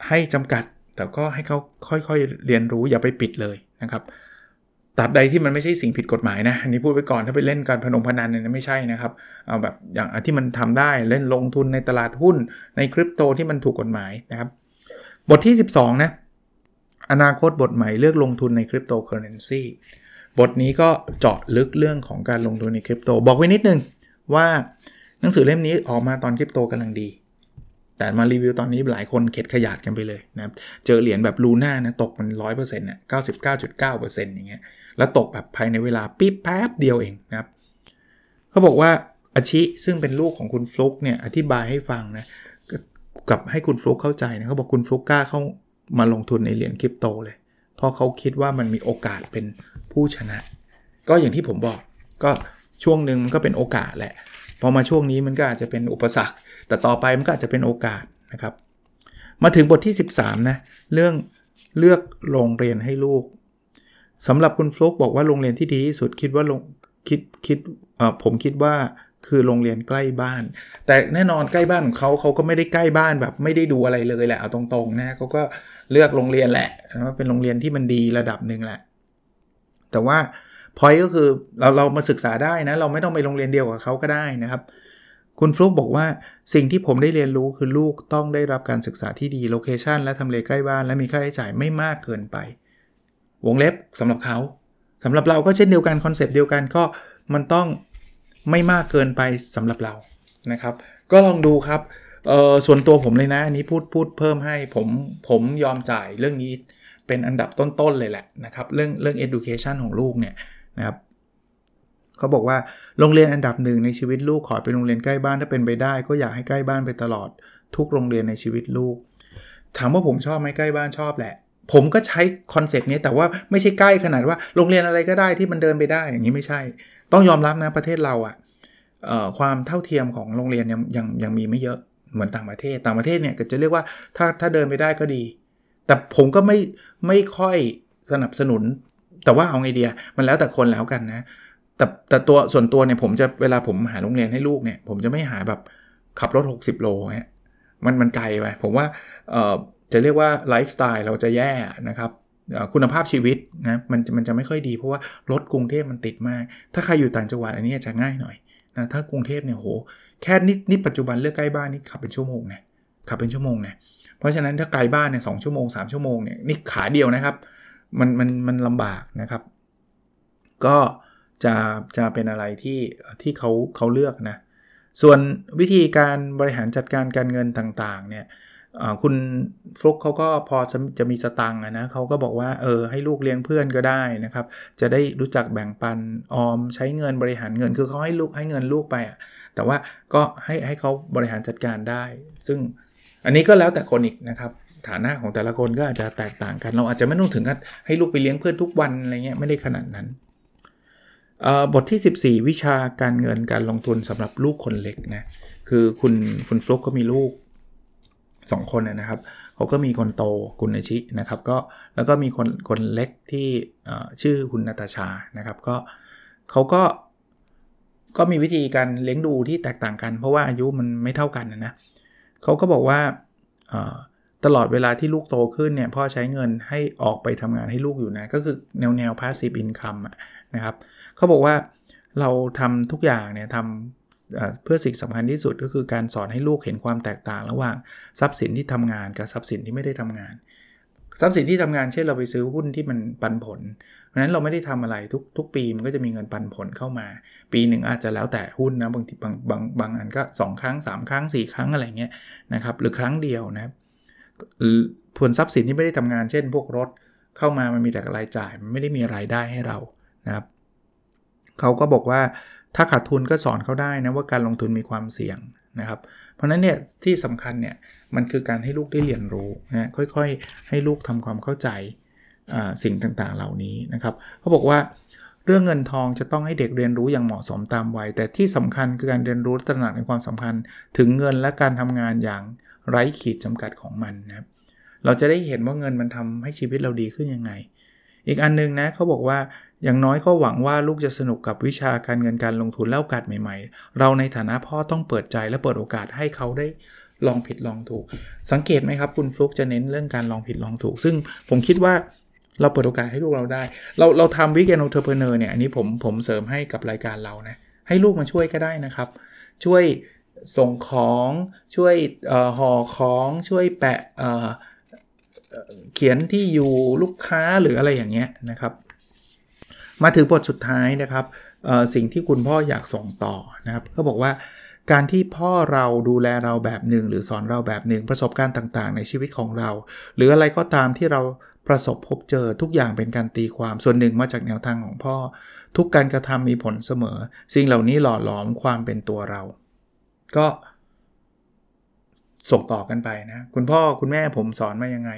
ให้จำกัด แต่ก็ให้เขาค่อยๆเรียนรู้อย่าไปปิดเลยนะครับตราบใดที่มันไม่ใช่สิ่งผิดกฎหมายนะอันนี้พูดไปก่อนถ้าไปเล่นการพนมพนันเนี่ยไม่ใช่นะครับเอาแบบอย่างที่มันทำได้เช่นลงทุนในตลาดหุ้นในคริปโตที่มันถูกกฎหมายนะครับ บทที่ 12 นะอนาคตบทใหม่เลือกลงทุนในคริปโตเคอร์เรนซีบทนี้ก็เจาะลึกเรื่องของการลงทุนในคริปโต บอกไว้นิดนึงว่าหนังสือเล่มนี้ออกมาตอนคริปโตกำลังดี แต่มารีวิวตอนนี้หลายคนเข็ดขยาดกันไปเลยนะครับ เจอเหรียญแบบลูน่านะตกมัน100%เนี่ย99.9%อย่างเงี้ย แล้วตกแบบภายในเวลาปิ๊บแป๊บเดียวเองนะครับ เขาบอกว่าอาชิซึ่งเป็นลูกของคุณฟลุกเนี่ยอธิบายให้ฟังนะกับให้คุณฟลุกเข้าใจนะเขาบอกคุณฟลุกกล้าเข้ามาลงทุนในเหรียญคริปโตเลย เพราะเขาคิดว่ามันมีโอกาสเป็นผู้ชนะ ก็อย่างที่ผมบอกก็ช่วงหนึ่งมันก็เป็นโอกาสแหละ พอมาช่วงนี้มันก็อาจจะเป็นอุปสรรค แต่ต่อไปมันก็อาจจะเป็นโอกาสนะครับ มาถึงบทที่ 13นะเรื่องเลือกโรงเรียนให้ลูกสำหรับคุณฟลุกบอกว่าโรงเรียนที่ดีที่สุดคิดว่าลงคิดคิดผมคิดว่าคือโรงเรียนใกล้บ้าน แต่แน่นอนใกล้บ้านของเขาเขาก็ไม่ได้ใกล้บ้านแบบไม่ได้ดูอะไรเลยแหละเอาตรงๆนะเขาก็เลือกโรงเรียนแหละว่าเป็นโรงเรียนที่มันดีระดับหนึ่งแหละ แต่ว่าพอยก็คือเราเรามาศึกษาได้นะ เราไม่ต้องไปโรงเรียนเดียวกับเขาก็ได้นะครับ คุณฟลุกบอกว่าสิ่งที่ผมได้เรียนรู้คือลูกต้องได้รับการศึกษาที่ดี location และทำเลใกล้บ้าน และมีค่าใช้จ่ายไม่มากเกินไป วงเล็บสำหรับเขาสำหรับเราก็เช่นเดียวกันคอนเซปต์เดียวกันก็มันต้องไม่มากเกินไปสำหรับเรานะครับ ก็ลองดูครับเออส่วนตัวผมเลยนะอันนี้พูดพูดเพิ่มให้ผมผมยอมจ่ายเรื่องนี้เป็นอันดับต้นๆเลยแหละนะครับ เรื่องเรื่อง education ของลูกเนี่ยนะครับเขาบอกว่า โรงเรียนอันดับหนึ่งในชีวิตลูกขอเป็นโรงเรียนใกล้บ้านถ้าเป็นไปได้ ก็อยากให้ใกล้บ้านไปตลอด ทุกโรงเรียนในชีวิตลูก ถามว่าผมชอบไหมใกล้บ้านชอบแหละ ผมก็ใช้คอนเซปต์นี้แต่ว่าไม่ใช่ใกล้ขนาดว่าโรงเรียนอะไรก็ได้ที่มันเดินไปได้อย่างนี้ไม่ใช่ ต้องยอมรับนะประเทศเราอะ่ะความเท่าเทียมของโรงเรียนยังยังยังมีไม่เยอะเหมือนต่างประเทศต่างประเทศเนี่ยก็จะเรียกว่าถ้าถ้าเดินไปได้ก็ดี แต่ผมก็ไม่ไม่ค่อยสนับสนุน แต่ว่าเอาไงเดียมันแล้วแต่คนแล้วกันนะ แต่แต่ตัวส่วนตัวเนี่ยผมจะเวลาผมหาโรงเรียนให้ลูกเนี่ย ผมจะไม่หาแบบขับรถ 60 โลฮะมันมันไกลไปผมว่าเอ่อจะเรียกว่าไลฟ์สไตล์เราจะแย่นะครับคุณภาพชีวิตนะมันมันจะไม่ค่อยดีเพราะว่ารถกรุงเทพมันติดมาก ถ้าใครอยู่ต่างจังหวัดอันนี้จะง่ายหน่อยนะถ้ากรุงเทพเนี่ยโหแค่นิดนิดปัจจุบันเลือกใกล้บ้านนี่ขับเป็นชั่วโมงนะขับเป็นชั่วโมงนะเพราะฉะนั้นถ้าไกลบ้านเนี่ยสชั่วโมง3ชั่วโมงเนี่ยนี่ขาเดียวนะครับ มันมันมันลำบากนะครับ ก็ จะจะเป็นอะไรที่ที่เขาเขาเลือกนะ ส่วนวิธีการบริหารจัดการการเงินต่างๆเนี่ยคุณฟลุกเขาก็พอจะจะมีสตังค์นะเขาก็บอกว่าเออให้ลูกเลี้ยงเพื่อนก็ได้นะครับ จะได้รู้จักแบ่งปันออมใช้เงินบริหารเงินคือเขาให้ลูกให้เงินลูกไป แต่ว่าก็ให้ให้เขาบริหารจัดการได้ ซึ่งอันนี้ก็แล้วแต่คนอีกนะครับฐานะของแต่ละคนก็อาจจะแตกต่างกัน เราอาจจะไม่ต้องถึงกับให้ลูกไปเลี้ยงเพื่อนทุกวันอะไรเงี้ยไม่ได้ขนาดนั้น บทที่ 14 วิชาการเงินการลงทุนสำหรับลูกคนเล็กนะ คือคุณคุณฟลุกก็มีลูก 2 คนนะครับเขาก็มีคนโตคุณอาชินะครับ ก็แล้วก็มีคนคนเล็กที่ชื่อคุณนาตาชานะครับ ก็เขาก็ก็มีวิธีการเลี้ยงดูที่แตกต่างกัน เพราะว่าอายุมันไม่เท่ากันนะนะเขาก็บอกว่าตลอดเวลาที่ลูกโตขึ้นเนี่ยพ่อใช้เงินให้ออกไปทำงานให้ลูกอยู่นะ ก็คือแนวแนว passive income นะครับ เขาบอกว่าเราทำทุกอย่างเนี่ยทำเพื่อสิ่งสำคัญที่สุดก็คือการสอนให้ลูกเห็นความแตกต่าง ระหว่างทรัพย์สินที่ทำงานกับทรัพย์สินที่ไม่ได้ทำงาน ทรัพย์สินที่ทำงานเช่นเราไปซื้อหุ้นที่มันปันผล เพราะนั้นเราไม่ได้ทำอะไรทุกทุกปีมันก็จะมีเงินปันผลเข้ามา ปีหนึ่งอาจจะแล้วแต่หุ้นนะบางทีบางบางบางอันก็ 2 ครั้ง 3 ครั้ง 4 ครั้งอะไรเงี้ยนะครับหรือครั้งเดียวนะผลทรัพย์สินที่ไม่ได้ทำงานเช่น พวกรถเข้ามามันมีแต่รายจ่ายมันไม่ได้มีรายได้ให้เรานะครับ เขาก็บอกว่าถ้าขาดทุนก็สอนเขาได้นะว่าการลงทุนมีความเสี่ยงนะครับ เพราะนั้นเนี่ยที่สำคัญเนี่ยมันคือการให้ลูกได้เรียนรู้นะค่อยๆ ให้ลูกทำความเข้าใจสิ่งต่างๆเหล่านี้นะครับเขาบอกว่าเรื่องเงินทองจะต้องให้เด็กเรียนรู้อย่างเหมาะสมตามวัย แต่ที่สำคัญคือการเรียนรู้ตระหนักในความสำคัญถึงเงินและการทำงานอย่างไร้ขีดจำกัดของมันนะครับเราจะได้เห็นว่าเงินมันทำให้ชีวิตเราดีขึ้นยังไง อีกอันนึงนะเขาบอกว่า อย่างน้อยก็หวังว่าลูกจะสนุกกับวิชาการเงินการลงทุนแล้วโอกาสใหม่ ๆ เราในฐานะพ่อต้องเปิดใจและเปิดโอกาสให้เขาได้ลองผิดลองถูก สังเกตไหมครับคุณฟลุกจะเน้นเรื่องการลองผิดลองถูก ซึ่งผมคิดว่าเราเปิดโอกาสให้ลูกเราได้ เราเราทำ Weekend Entrepreneur เนี่ยอันนี้ผมผมเสริมให้กับรายการเรานะให้ลูกมาช่วยก็ได้นะครับ ช่วยส่งของช่วยห่อของช่วยแปะเขียนที่อยู่ลูกค้าหรืออะไรอย่างเงี้ยนะครับ มาถึงบทสุดท้ายนะครับสิ่งที่คุณพ่ออยากส่งต่อนะครับก็บอกว่าการที่พ่อเราดูแลเราแบบหนึ่ง หรือสอนเราแบบหนึ่ง ประสบการณ์ต่างๆ ในชีวิตของเรา หรืออะไรก็ตามที่เราประสบพบเจอทุกอย่างเป็นการตีความส่วนหนึ่งมาจากแนวทางของพ่อ ทุกการกระทำมีผลเสมอ สิ่งเหล่านี้หล่อหลอมความเป็นตัวเรา ก็ส่งต่อกันไปนะ คุณพ่อคุณแม่ผมสอนมายังไง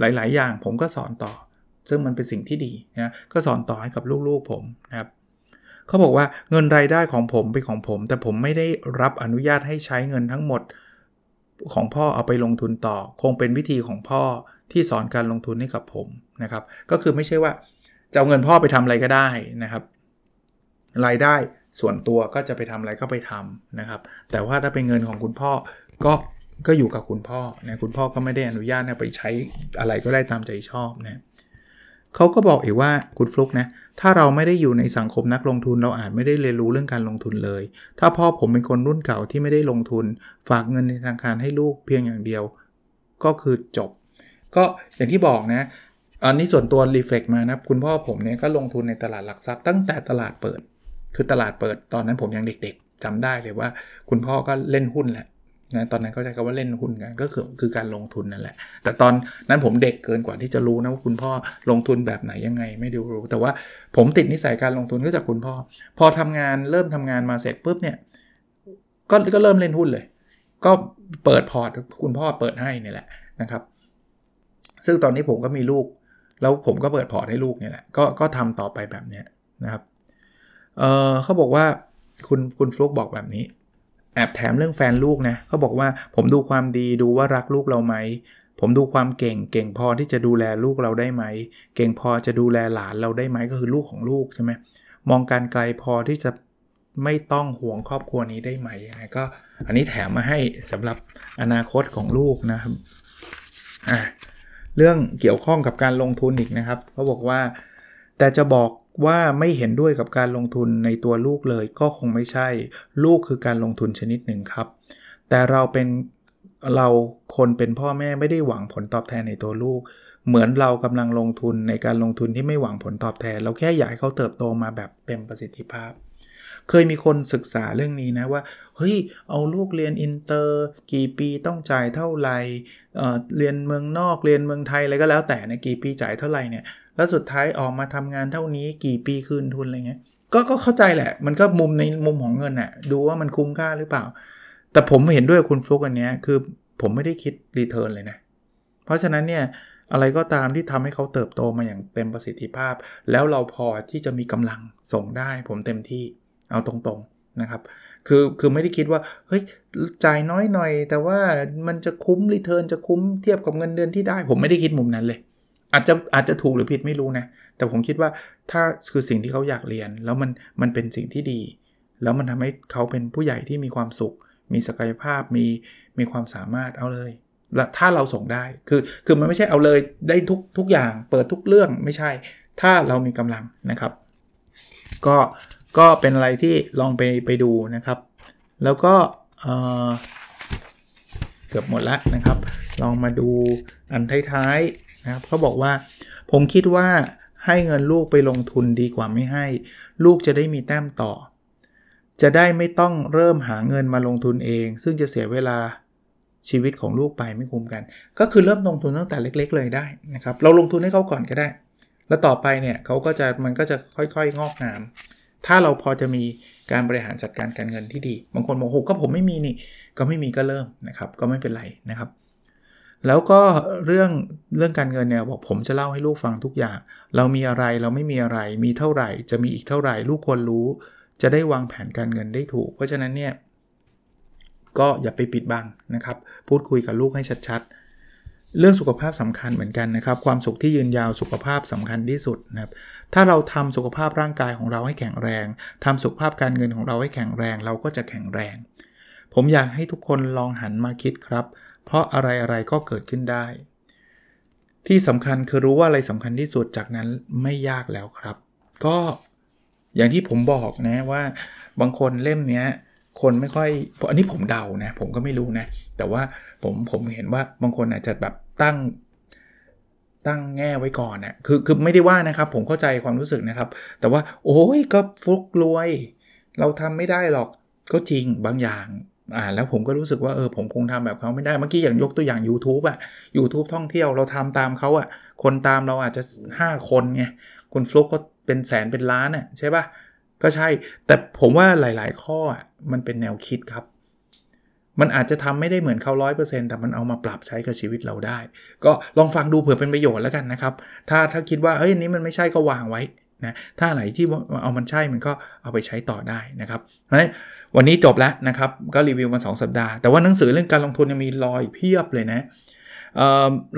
หลาย ๆ อย่างผมก็สอนต่อ ซึ่งมันเป็นสิ่งที่ดีนะก็สอนต่อให้กับลูกๆผมนะครับเขาบอกว่าเงินรายได้ของผมเป็นของผม แต่ผมไม่ได้รับอนุญาตให้ใช้เงินทั้งหมดของพ่อเอาไปลงทุนต่อ คงเป็นวิธีของพ่อที่สอนการลงทุนให้กับผมนะครับ ก็คือไม่ใช่ว่าจะเอาเงินพ่อไปทำอะไรก็ได้นะครับ รายได้ส่วนตัวก็จะไปทำอะไรก็ไปทำนะครับ แต่ว่าถ้าเป็นเงินของคุณพ่อก็ก็อยู่กับคุณพ่อนะคุณพ่อก็ไม่ได้อนุญาตนะไปใช้อะไรก็ได้ตามใจชอบนะ เขาก็บอกอีกว่าคุณฟลุกนะถ้าเราไม่ได้อยู่ในสังคมนักลงทุนเราอาจไม่ได้เรียนรู้เรื่องการลงทุนเลย ถ้าพ่อผมเป็นคนรุ่นเก่าที่ไม่ได้ลงทุน ฝากเงินในธนาคารให้ลูกเพียงอย่างเดียว ก็คือจบ ก็อย่างที่บอกนะอันนี้ส่วนตัวรีเฟกมานะคุณพ่อผมเนี่ยก็ลงทุนในตลาดหลักทรัพย์ตั้งแต่ตลาดเปิด คือตลาดเปิดตอนนั้นผมยังเด็กๆจำได้เลยว่า คุณพ่อก็เล่นหุ้นแหละ นะตอนนั้นเขาใช้คำว่าเล่นหุ้นกันก็คือคือการลงทุนนั่นแหละ แต่ตอนนั้นผมเด็กเกินกว่าที่จะรู้นะว่าคุณพ่อลงทุนแบบไหนยังไงไม่ดูรู้ แต่ว่าผมติดนิสัยการลงทุนก็จากคุณพ่อ พอทำงานเริ่มทำงานมาเสร็จปุ๊บเนี่ยก็ก็เริ่มเล่นหุ้นเลย ก็เปิดพอร์ตคุณพ่อเปิดให้นี่แหละนะครับ ซึ่งตอนนี้ผมก็มีลูก แล้วผมก็เปิดพอร์ตให้ลูกนี่แหละก็ก็ทำต่อไปแบบนี้นะครับเออเขาบอกว่าคุณคุณฟลุกบอกแบบนี้ แอบแถมเรื่องแฟนลูกนะเขาบอกว่าผมดูความดีดูว่ารักลูกเราไหม ผมดูความเก่งเก่งพอที่จะดูแลลูกเราได้ไหม เก่งพอจะดูแลหลานเราได้ไหมก็คือลูกของลูกใช่ไหมมองการไกลพอที่จะไม่ต้องห่วงครอบครัวนี้ได้ไหมก็อันนี้แถมมาให้สำหรับอนาคตของลูกนะครับอะเรื่องเกี่ยวข้องกับการลงทุนอีกนะครับเขาบอกว่า แต่จะบอกว่าไม่เห็นด้วยกับการลงทุนในตัวลูกเลยก็คงไม่ใช่ ลูกคือการลงทุนชนิดหนึ่งครับ แต่เราเป็นเราคนเป็นพ่อแม่ไม่ได้หวังผลตอบแทนในตัวลูก เหมือนเรากำลังลงทุนในการลงทุนที่ไม่หวังผลตอบแทน เราแค่อยากให้เขาเติบโตมาแบบเต็มประสิทธิภาพ เคยมีคนศึกษาเรื่องนี้นะว่าเฮ้ยเอาลูกเรียนอินเตอร์กี่ปีต้องจ่ายเท่าไหร่เรียนเมืองนอกเรียนเมืองไทยอะไรก็แล้วแต่ในกี่ปีจ่ายเท่าไหร่เนี่ยแล้วสุดท้ายออกมาทำงานเท่านี้กี่ปีคืนทุนอะไรเงี้ยก็ก็เข้าใจแหละ มันก็มุมในมุมของเงินอะดูว่ามันคุ้มค่าหรือเปล่า แต่ผมเห็นด้วยคุณฟลุกอันนี้คือผมไม่ได้คิด return เลยนะ เพราะฉะนั้นเนี่ยอะไรก็ตามที่ทำให้เขาเติบโตมาอย่างเต็มประสิทธิภาพ แล้วเราพอที่จะมีกำลังส่งได้ผมเต็มที่เอาตรงๆนะครับ คือคือไม่ได้คิดว่าเฮ้ยจ่ายน้อยหน่อย แต่ว่ามันจะคุ้ม return จะคุ้มเทียบกับเงินเดือนที่ได้ ผมไม่ได้คิดมุมนั้นเลย อาจจะอาจจะถูกหรือผิดไม่รู้นะ แต่ผมคิดว่าถ้าคือสิ่งที่เขาอยากเรียน แล้วมันมันเป็นสิ่งที่ดี แล้วมันทำให้เขาเป็นผู้ใหญ่ที่มีความสุข มีศักยภาพมีมีความสามารถเอาเลยและถ้าเราส่งได้คือคือมันไม่ใช่เอาเลยได้ทุกทุกอย่าง เปิดทุกเรื่องไม่ใช่ ถ้าเรามีกำลังนะครับ ก็ก็เป็นอะไรที่ลองไปไปดูนะครับ แล้วก็เกือบหมดแล้วนะครับ ลองมาดูอันท้ายๆ นะครับเขาบอกว่าผมคิดว่าให้เงินลูกไปลงทุนดีกว่าไม่ให้ ลูกจะได้มีแต้มต่อ จะได้ไม่ต้องเริ่มหาเงินมาลงทุนเอง ซึ่งจะเสียเวลาชีวิตของลูกไปไม่คุ้มกัน ก็คือเริ่มลงทุนตั้งแต่เล็ก ๆ เลยได้นะครับเราลงทุนให้เขาก่อนก็ได้ แล้วต่อไปเนี่ยเขาก็จะมันก็จะค่อยๆ งอกงาม ถ้าเราพอจะมีการบริหารจัดการการเงินที่ดี บางคนบอกโอ้ก็ผมไม่มีนี่ก็ไม่มีก็เริ่มนะครับก็ไม่เป็นไรนะครับ แล้วก็เรื่องเรื่องการเงินเนี่ยบอกผมจะเล่าให้ลูกฟังทุกอย่าง เรามีอะไรเราไม่มีอะไร มีเท่าไหร่ จะมีอีกเท่าไหร่ ลูกควรรู้ จะได้วางแผนการเงินได้ถูก เพราะฉะนั้นเนี่ยก็อย่าไปปิดบังนะครับ พูดคุยกับลูกให้ชัดๆ เรื่องสุขภาพสำคัญเหมือนกันนะครับ ความสุขที่ยืนยาวสุขภาพสำคัญที่สุดนะครับ ถ้าเราทำสุขภาพร่างกายของเราให้แข็งแรงทำสุขภาพการเงินของเราให้แข็งแรง เราก็จะแข็งแรง ผมอยากให้ทุกคนลองหันมาคิดครับ เพราะอะไรๆก็เกิดขึ้นได้ ที่สำคัญคือรู้ว่าอะไรสำคัญที่สุดจากนั้นไม่ยากแล้วครับ ก็อย่างที่ผมบอกนะว่าบางคนเล่มนี้คนไม่ค่อยอันนี้ผมเดานะ ผมก็ไม่รู้นะ แต่ว่าผมผมเห็นว่าบางคนอาจจะแบบตั้งตั้งแง่ไว้ก่อนนะ่ะคือคือไม่ได้ว่านะครับ ผมเข้าใจความรู้สึกนะครับ แต่ว่า โอ้ยก็ฟุกรวย เราทำไม่ได้หรอกก็จริงบางอย่าง อ่าแล้วผมก็รู้สึกว่าเออผมคงทำแบบเขาไม่ได้ เมื่อกี้อย่างยกตัวอย่าง YouTube อะ YouTube ท่องเที่ยวเราทำตามเขาอะคนตามเราอาจจะ 5 คนไงคุณฟลุกก็เป็นแสนเป็นล้านอะใช่ปะก็ใช่ แต่ผมว่าหลาย ๆ ข้อมันเป็นแนวคิดครับ มันอาจจะทำไม่ได้เหมือนเขาร้อยเปอร์เซ็นต์แต่มันเอามาปรับใช้กับชีวิตเราได้ ก็ลองฟังดูเผื่อเป็นประโยชน์แล้วกันนะครับ ถ้าถ้าคิดว่าเฮ้ยนี้มันไม่ใช่ก็วางไว้ นะถ้าไหนที่เอามันใช่มันก็เอาไปใช้ต่อได้นะครับเพราะฉะนั้นวันนี้จบแล้วนะครับก็รีวิวมา 2 สัปดาห์แต่ว่าหนังสือเรื่องการลงทุนยังมีรอยเพียบเลยนะ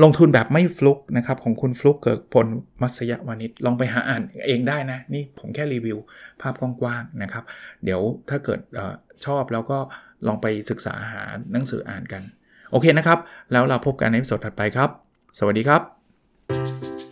ลงทุนแบบไม่ฟลุกนะครับของคุณฟลุกเกิดผลมัสยวานิชลองไปหาอ่านเองได้นะ นี่ผมแค่รีวิวภาพกว้างๆนะครับ เดี๋ยวถ้าเกิดอชอบแล้วก็ลองไปศึกษาหาหนังสืออ่านกัน โอเคนะครับ แล้วเราพบกันในสดถัดไปครับ สวัสดีครับ